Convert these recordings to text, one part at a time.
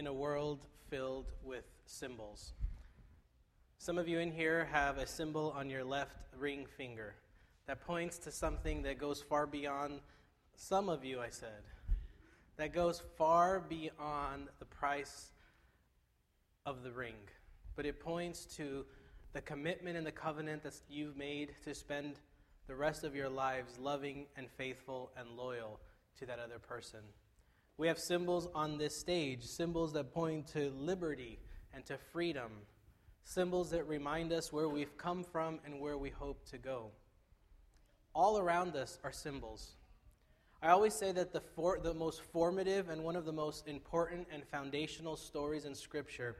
in a world filled with symbols. Some of you in here have a symbol on your left ring finger that points to something that goes far beyond, some of you, I said, that goes far beyond the price of the ring. But it points to the commitment and the covenant that you've made to spend the rest of your lives loving and faithful and loyal to that other person. We have symbols on this stage, symbols that point to liberty and to freedom, symbols that remind us where we've come from and where we hope to go. All around us are symbols. I always say that the, for, the most formative and one of the most important and foundational stories in Scripture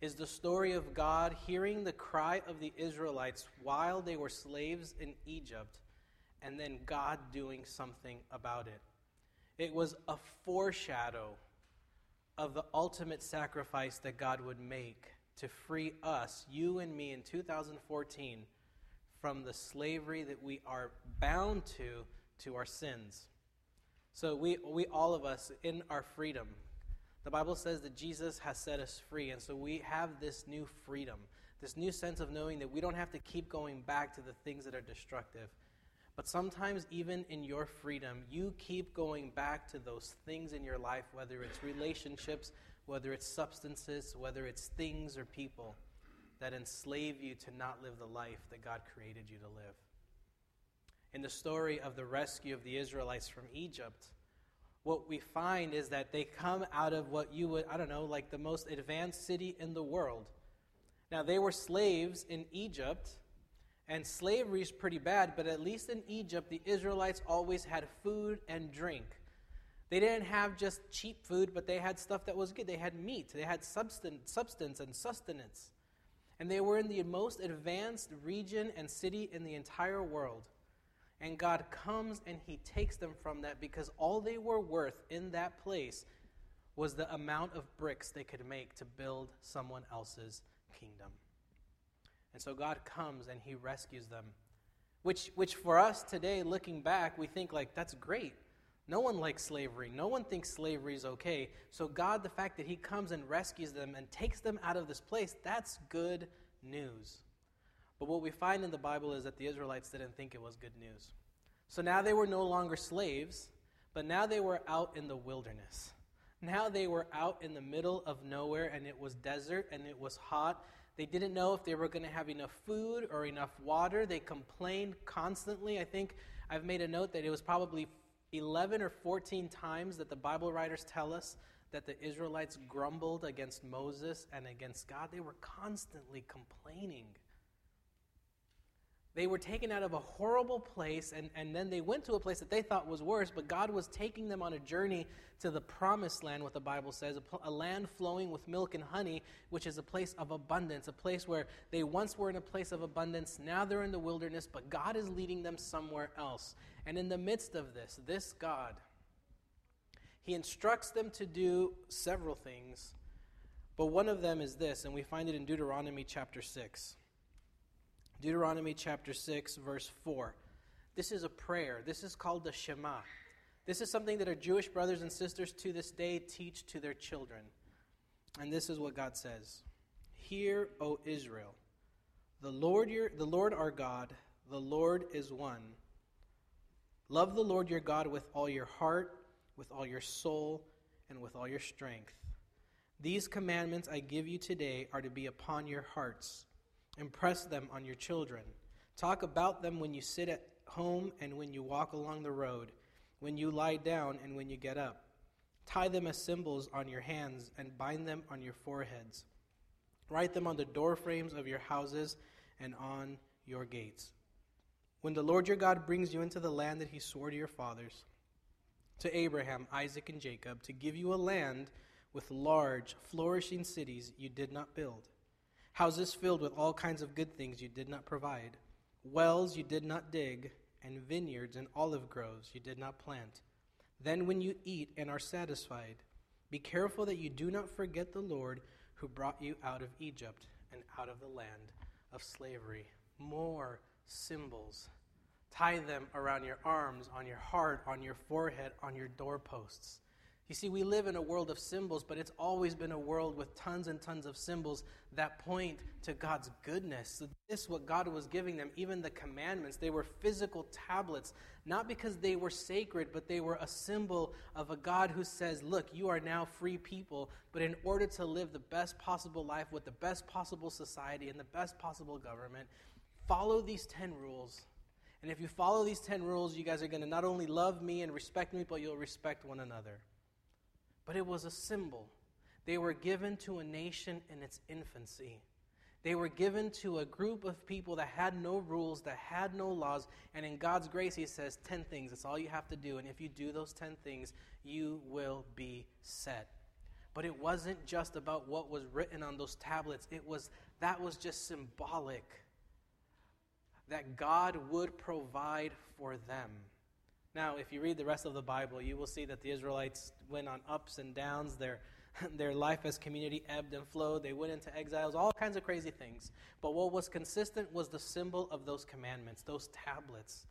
is the story of God hearing the cry of the Israelites while they were slaves in Egypt, and then God doing something about it. It was a foreshadow of the ultimate sacrifice that God would make to free us, you and me, in 2014 from the slavery that we are bound to to our sins. So we, we all of us in our freedom, the Bible says that Jesus has set us free, and so we have this new freedom, this new sense of knowing that we don't have to keep going back to the things that are destructive. But sometimes, even in your freedom, you keep going back to those things in your life, whether it's relationships, whether it's substances, whether it's things or people that enslave you to not live the life that God created you to live. In the story of the rescue of the Israelites from Egypt, what we find is that they come out of what you would, I don't know, like the most advanced city in the world. Now, they were slaves in Egypt, and slavery is pretty bad, but at least in Egypt, the Israelites always had food and drink. They didn't have just cheap food, but they had stuff that was good. They had meat, they had substance, substance and sustenance. And they were in the most advanced region and city in the entire world. And God comes and He takes them from that because all they were worth in that place was the amount of bricks they could make to build someone else's kingdom. And so God comes and He rescues them. Which, which for us today, looking back, we think like, that's great. No one likes slavery. No one thinks slavery is okay. So, God, the fact that He comes and rescues them and takes them out of this place, that's good news. But what we find in the Bible is that the Israelites didn't think it was good news. So now they were no longer slaves, but now they were out in the wilderness. Now they were out in the middle of nowhere, and it was desert and it was hot. They didn't know if they were going to have enough food or enough water. They complained constantly. I think I've made a note that it was probably 11 or 14 times that the Bible writers tell us that the Israelites grumbled against Moses and against God. They were constantly complaining. They were taken out of a horrible place, and, and then they went to a place that they thought was worse, but God was taking them on a journey to the promised land, what the Bible says, a, a, land flowing with milk and honey, which is a place of abundance, a place where they once were in a place of abundance, now they're in the wilderness, but God is leading them somewhere else. And in the midst of this, this God, He instructs them to do several things, but one of them is this, and we find it in Deuteronomy chapter 6. Deuteronomy chapter 6, verse 4. This is a prayer. This is called the Shema. This is something that our Jewish brothers and sisters to this day teach to their children. And this is what God says Hear, O Israel, the Lord, your, the Lord our God, the Lord is one. Love the Lord your God with all your heart, with all your soul, and with all your strength. These commandments I give you today are to be upon your hearts. Impress them on your children. Talk about them when you sit at home and when you walk along the road, when you lie down and when you get up. Tie them as symbols on your hands and bind them on your foreheads. Write them on the doorframes of your houses and on your gates. When the Lord your God brings you into the land that he swore to your fathers, to Abraham, Isaac, and Jacob, to give you a land with large, flourishing cities you did not build houses filled with all kinds of good things you did not provide, wells you did not dig, and vineyards and olive groves you did not plant. Then, when you eat and are satisfied, be careful that you do not forget the Lord who brought you out of Egypt and out of the land of slavery. More symbols. Tie them around your arms, on your heart, on your forehead, on your doorposts. You see, we live in a world of symbols, but it's always been a world with tons and tons of symbols that point to God's goodness. So this what God was giving them, even the commandments, they were physical tablets, not because they were sacred, but they were a symbol of a God who says, Look, you are now free people, but in order to live the best possible life with the best possible society and the best possible government, follow these 10 rules. And if you follow these 10 rules, you guys are going to not only love me and respect me, but you'll respect one another but it was a symbol. They were given to a nation in its infancy. They were given to a group of people that had no rules, that had no laws, and in God's grace, He says 10 things. That's all you have to do. And if you do those 10 things, you will be set. But it wasn't just about what was written on those tablets, it was that was just symbolic that God would provide for them. Now, if you read the rest of the Bible, you will see that the Israelites went on ups and downs. Their, their life as community ebbed and flowed. They went into exiles, all kinds of crazy things. But what was consistent was the symbol of those commandments, those tablets.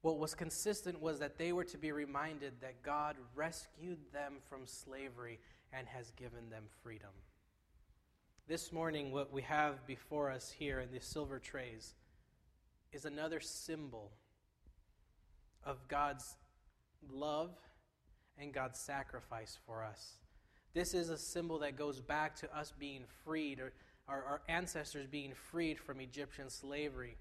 What was consistent was that they were to be reminded that God rescued them from slavery and has given them freedom. This morning, what we have before us here in these silver trays is another symbol of God's love and God's sacrifice for us. This is a symbol that goes back to us being freed, or our, our ancestors being freed from Egyptian slavery.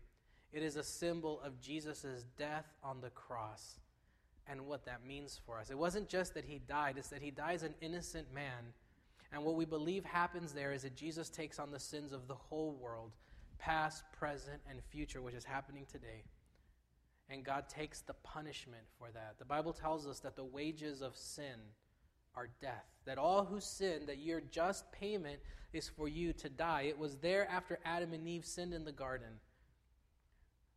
It is a symbol of Jesus' death on the cross and what that means for us. It wasn't just that he died, it's that he dies an innocent man. And what we believe happens there is that Jesus takes on the sins of the whole world, past, present, and future, which is happening today and God takes the punishment for that. The Bible tells us that the wages of sin are death. That all who sin, that your just payment is for you to die. It was there after Adam and Eve sinned in the garden.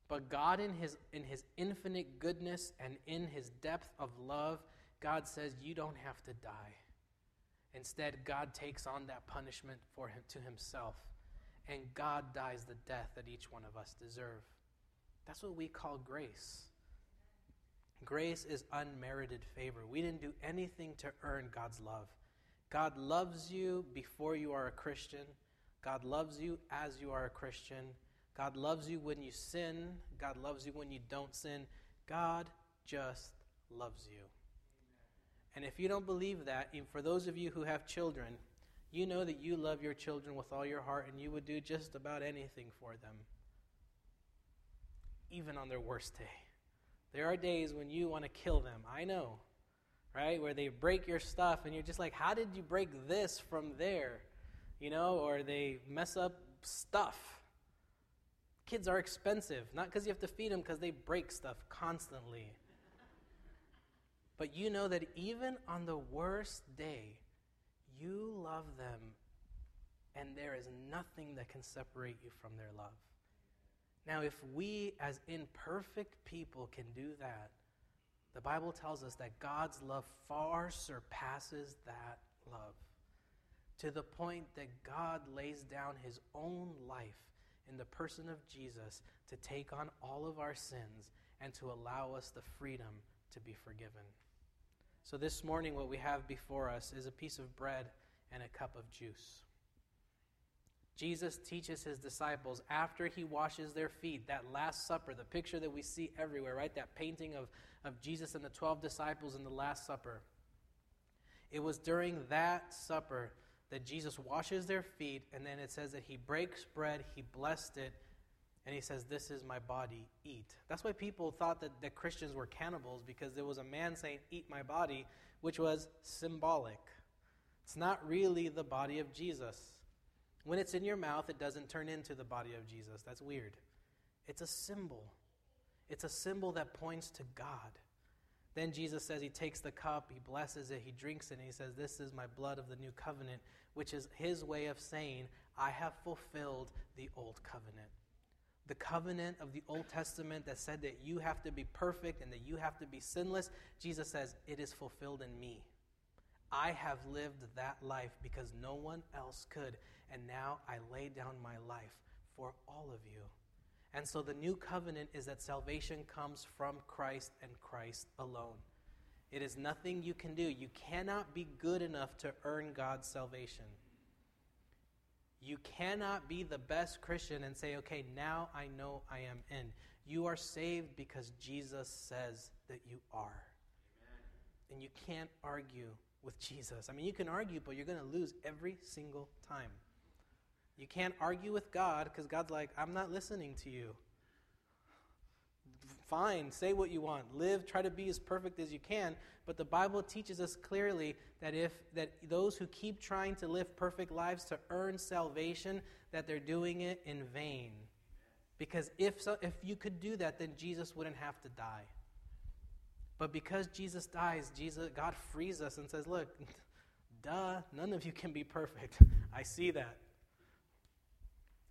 But God, in his, in his infinite goodness and in his depth of love, God says, You don't have to die. Instead, God takes on that punishment for him to himself. And God dies the death that each one of us deserve. That's what we call grace. Grace is unmerited favor. We didn't do anything to earn God's love. God loves you before you are a Christian. God loves you as you are a Christian. God loves you when you sin. God loves you when you don't sin. God just loves you. And if you don't believe that, even for those of you who have children, you know that you love your children with all your heart and you would do just about anything for them even on their worst day. There are days when you want to kill them. I know, right? Where they break your stuff and you're just like, how did you break this from there? You know, or they mess up stuff. Kids are expensive, not because you have to feed them, because they break stuff constantly. But you know that even on the worst day, you love them, and there is nothing that can separate you from their love. Now, if we as imperfect people can do that, the Bible tells us that God's love far surpasses that love to the point that God lays down his own life in the person of Jesus to take on all of our sins and to allow us the freedom to be forgiven. So, this morning, what we have before us is a piece of bread and a cup of juice. Jesus teaches his disciples after he washes their feet, that Last Supper, the picture that we see everywhere, right? That painting of, of Jesus and the 12 disciples in the Last Supper. It was during that supper that Jesus washes their feet, and then it says that he breaks bread, he blessed it, and he says, This is my body, eat. That's why people thought that, that Christians were cannibals, because there was a man saying, Eat my body, which was symbolic. It's not really the body of Jesus. When it's in your mouth, it doesn't turn into the body of Jesus. That's weird. It's a symbol, it's a symbol that points to God. Then Jesus says he takes the cup, he blesses it, he drinks it, and he says, This is my blood of the new covenant, which is his way of saying, I have fulfilled the old covenant. The covenant of the Old Testament that said that you have to be perfect and that you have to be sinless, Jesus says, It is fulfilled in me. I have lived that life because no one else could. And now I lay down my life for all of you. And so the new covenant is that salvation comes from Christ and Christ alone. It is nothing you can do. You cannot be good enough to earn God's salvation. You cannot be the best Christian and say, okay, now I know I am in. You are saved because Jesus says that you are. Amen. And you can't argue with Jesus. I mean, you can argue, but you're going to lose every single time. You can't argue with God because God's like, I'm not listening to you. Fine, say what you want. Live, try to be as perfect as you can. But the Bible teaches us clearly that if that those who keep trying to live perfect lives to earn salvation, that they're doing it in vain. Because if so, if you could do that, then Jesus wouldn't have to die. But because Jesus dies, Jesus God frees us and says, "Look, duh, none of you can be perfect. I see that."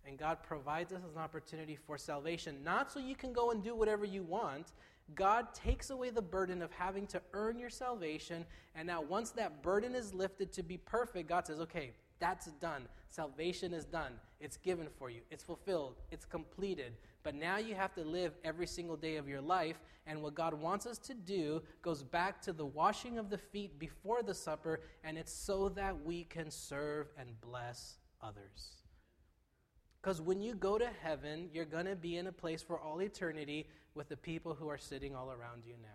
And God provides us an opportunity for salvation, not so you can go and do whatever you want. God takes away the burden of having to earn your salvation. And now, once that burden is lifted to be perfect, God says, okay, that's done. Salvation is done. It's given for you. It's fulfilled. It's completed. But now you have to live every single day of your life. And what God wants us to do goes back to the washing of the feet before the supper. And it's so that we can serve and bless others. Because when you go to heaven, you're going to be in a place for all eternity with the people who are sitting all around you now.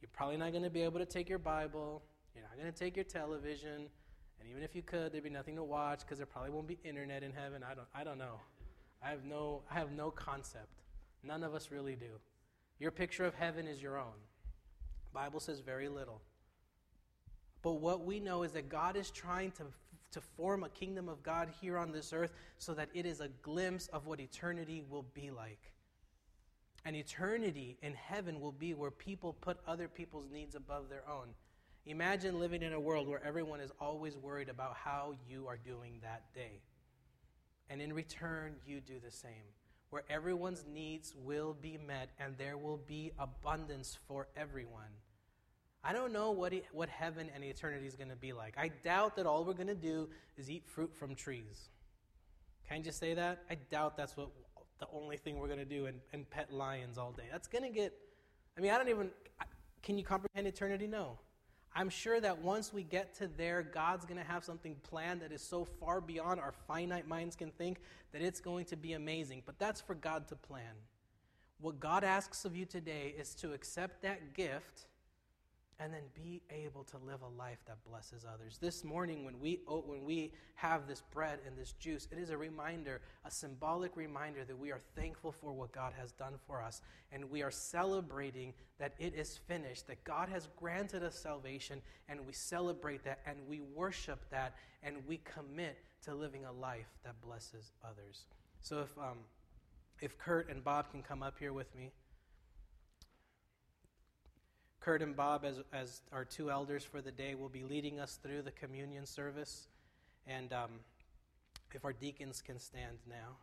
You're probably not going to be able to take your Bible. You're not going to take your television. And even if you could, there'd be nothing to watch because there probably won't be internet in heaven. I don't, I don't know. I have, no, I have no concept. None of us really do. Your picture of heaven is your own. Bible says very little. But what we know is that God is trying to to form a kingdom of God here on this earth so that it is a glimpse of what eternity will be like. And eternity in heaven will be where people put other people's needs above their own. Imagine living in a world where everyone is always worried about how you are doing that day. And in return, you do the same, where everyone's needs will be met and there will be abundance for everyone. I don't know what, it, what heaven and eternity is going to be like. I doubt that all we're going to do is eat fruit from trees. Can I just say that? I doubt that's what the only thing we're going to do and, and pet lions all day. That's going to get, I mean, I don't even, can you comprehend eternity? No. I'm sure that once we get to there, God's going to have something planned that is so far beyond our finite minds can think that it's going to be amazing. But that's for God to plan. What God asks of you today is to accept that gift and then be able to live a life that blesses others. This morning, when we, when we have this bread and this juice, it is a reminder, a symbolic reminder that we are thankful for what God has done for us. And we are celebrating that it is finished, that God has granted us salvation, and we celebrate that, and we worship that, and we commit to living a life that blesses others. So if, um, if Kurt and Bob can come up here with me. Kurt and Bob, as, as our two elders for the day, will be leading us through the communion service. And um, if our deacons can stand now.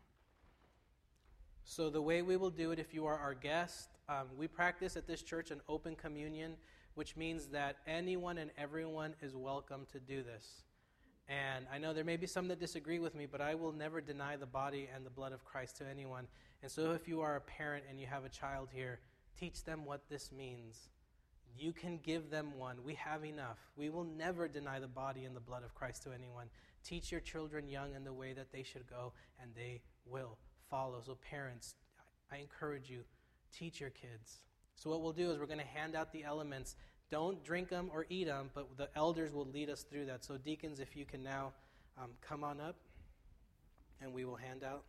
So, the way we will do it, if you are our guest, um, we practice at this church an open communion, which means that anyone and everyone is welcome to do this. And I know there may be some that disagree with me, but I will never deny the body and the blood of Christ to anyone. And so, if you are a parent and you have a child here, teach them what this means. You can give them one. We have enough. We will never deny the body and the blood of Christ to anyone. Teach your children young in the way that they should go, and they will follow. So, parents, I encourage you, teach your kids. So, what we'll do is we're going to hand out the elements. Don't drink them or eat them, but the elders will lead us through that. So, deacons, if you can now um, come on up, and we will hand out.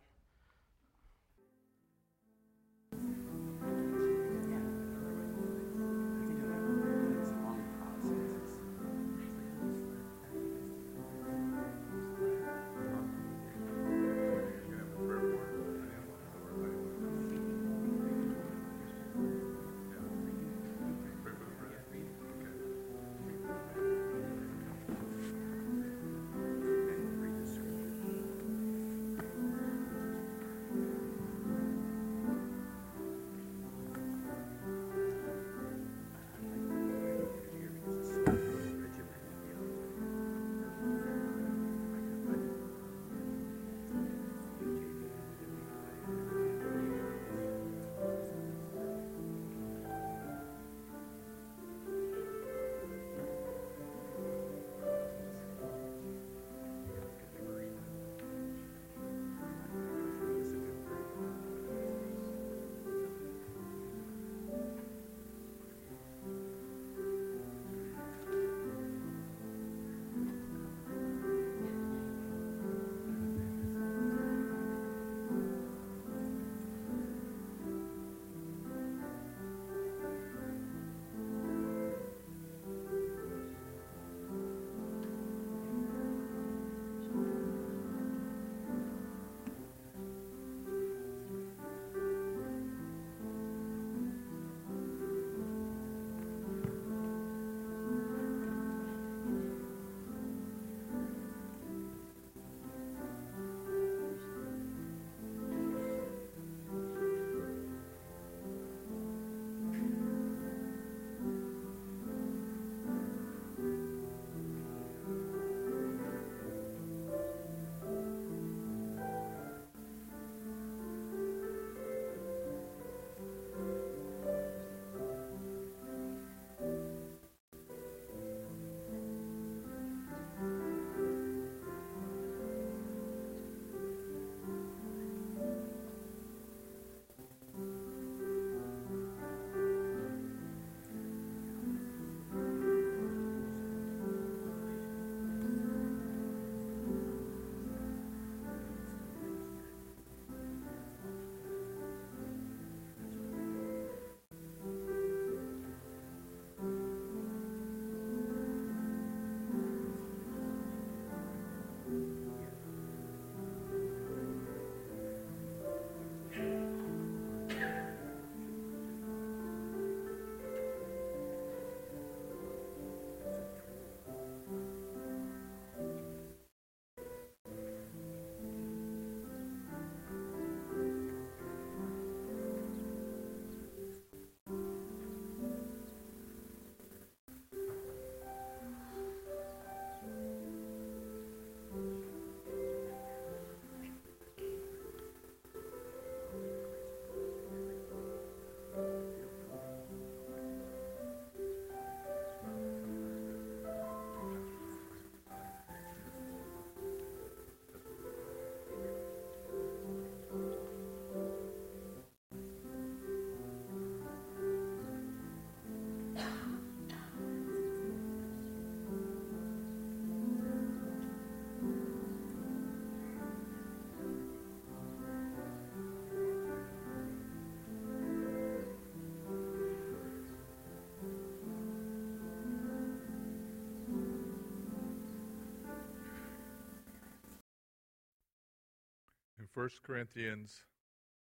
1 Corinthians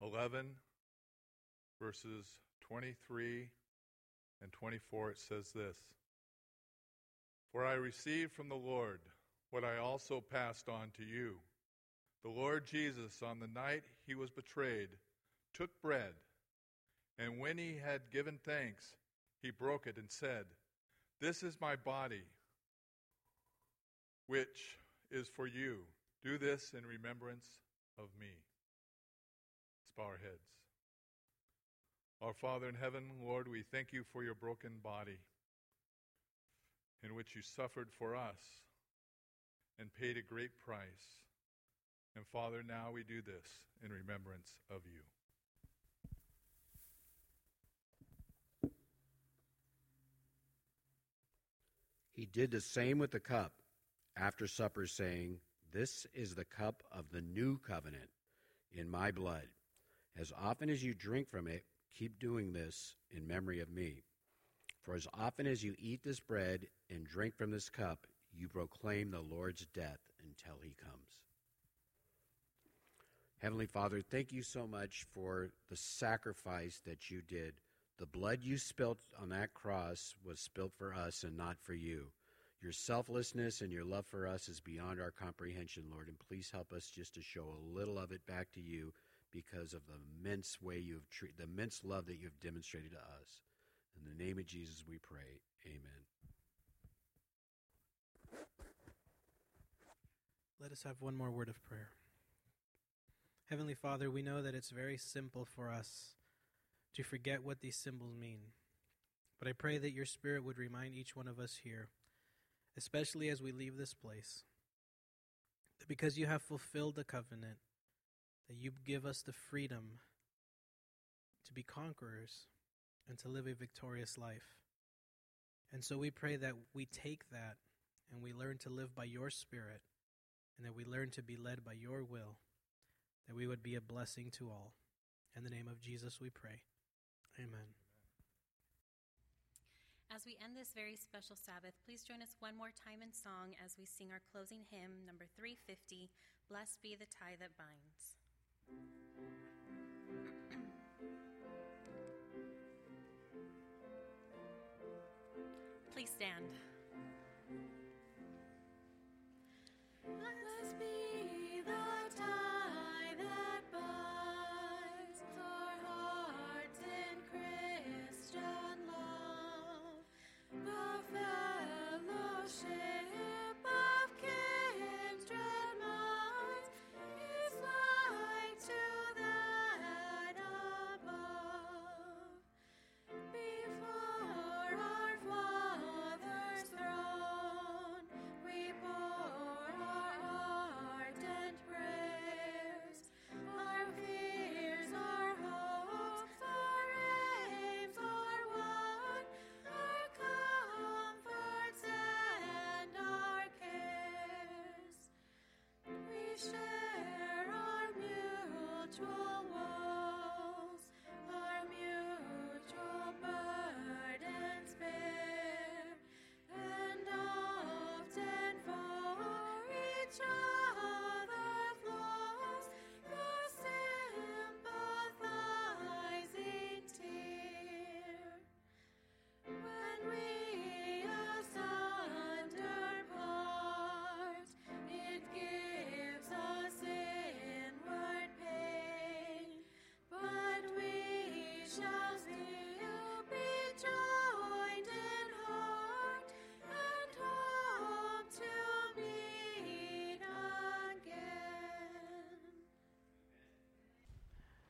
11, verses 23 and 24, it says this For I received from the Lord what I also passed on to you. The Lord Jesus, on the night he was betrayed, took bread, and when he had given thanks, he broke it and said, This is my body, which is for you. Do this in remembrance of me. Let's bow our heads. Our Father in heaven, Lord, we thank you for your broken body in which you suffered for us and paid a great price. And Father, now we do this in remembrance of you. He did the same with the cup after supper, saying, This is the cup of the new covenant in my blood. As often as you drink from it, keep doing this in memory of me. For as often as you eat this bread and drink from this cup, you proclaim the Lord's death until he comes. Heavenly Father, thank you so much for the sacrifice that you did. The blood you spilt on that cross was spilt for us and not for you. Your selflessness and your love for us is beyond our comprehension, Lord, and please help us just to show a little of it back to you because of the immense way you've treated, the immense love that you've demonstrated to us. In the name of Jesus, we pray. Amen. Let us have one more word of prayer. Heavenly Father, we know that it's very simple for us to forget what these symbols mean. But I pray that your Spirit would remind each one of us here, especially as we leave this place, that because you have fulfilled the covenant, that you give us the freedom to be conquerors and to live a victorious life. And so we pray that we take that and we learn to live by your Spirit and that we learn to be led by your will, that we would be a blessing to all. In the name of Jesus we pray. Amen. As we end this very special Sabbath, please join us one more time in song as we sing our closing hymn, number 350 Blessed Be the Tie That Binds. Please stand.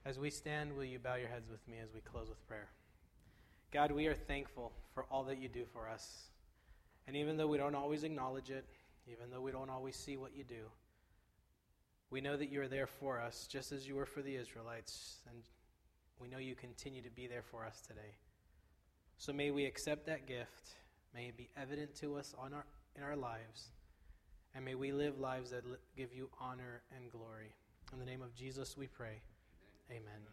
As we stand, will you bow your heads with me as we close with prayer? God, we are thankful for all that you do for us. And even though we don't always acknowledge it, even though we don't always see what you do, we know that you are there for us, just as you were for the Israelites. And we know you continue to be there for us today. So may we accept that gift. May it be evident to us on our, in our lives. And may we live lives that give you honor and glory. In the name of Jesus, we pray. Amen.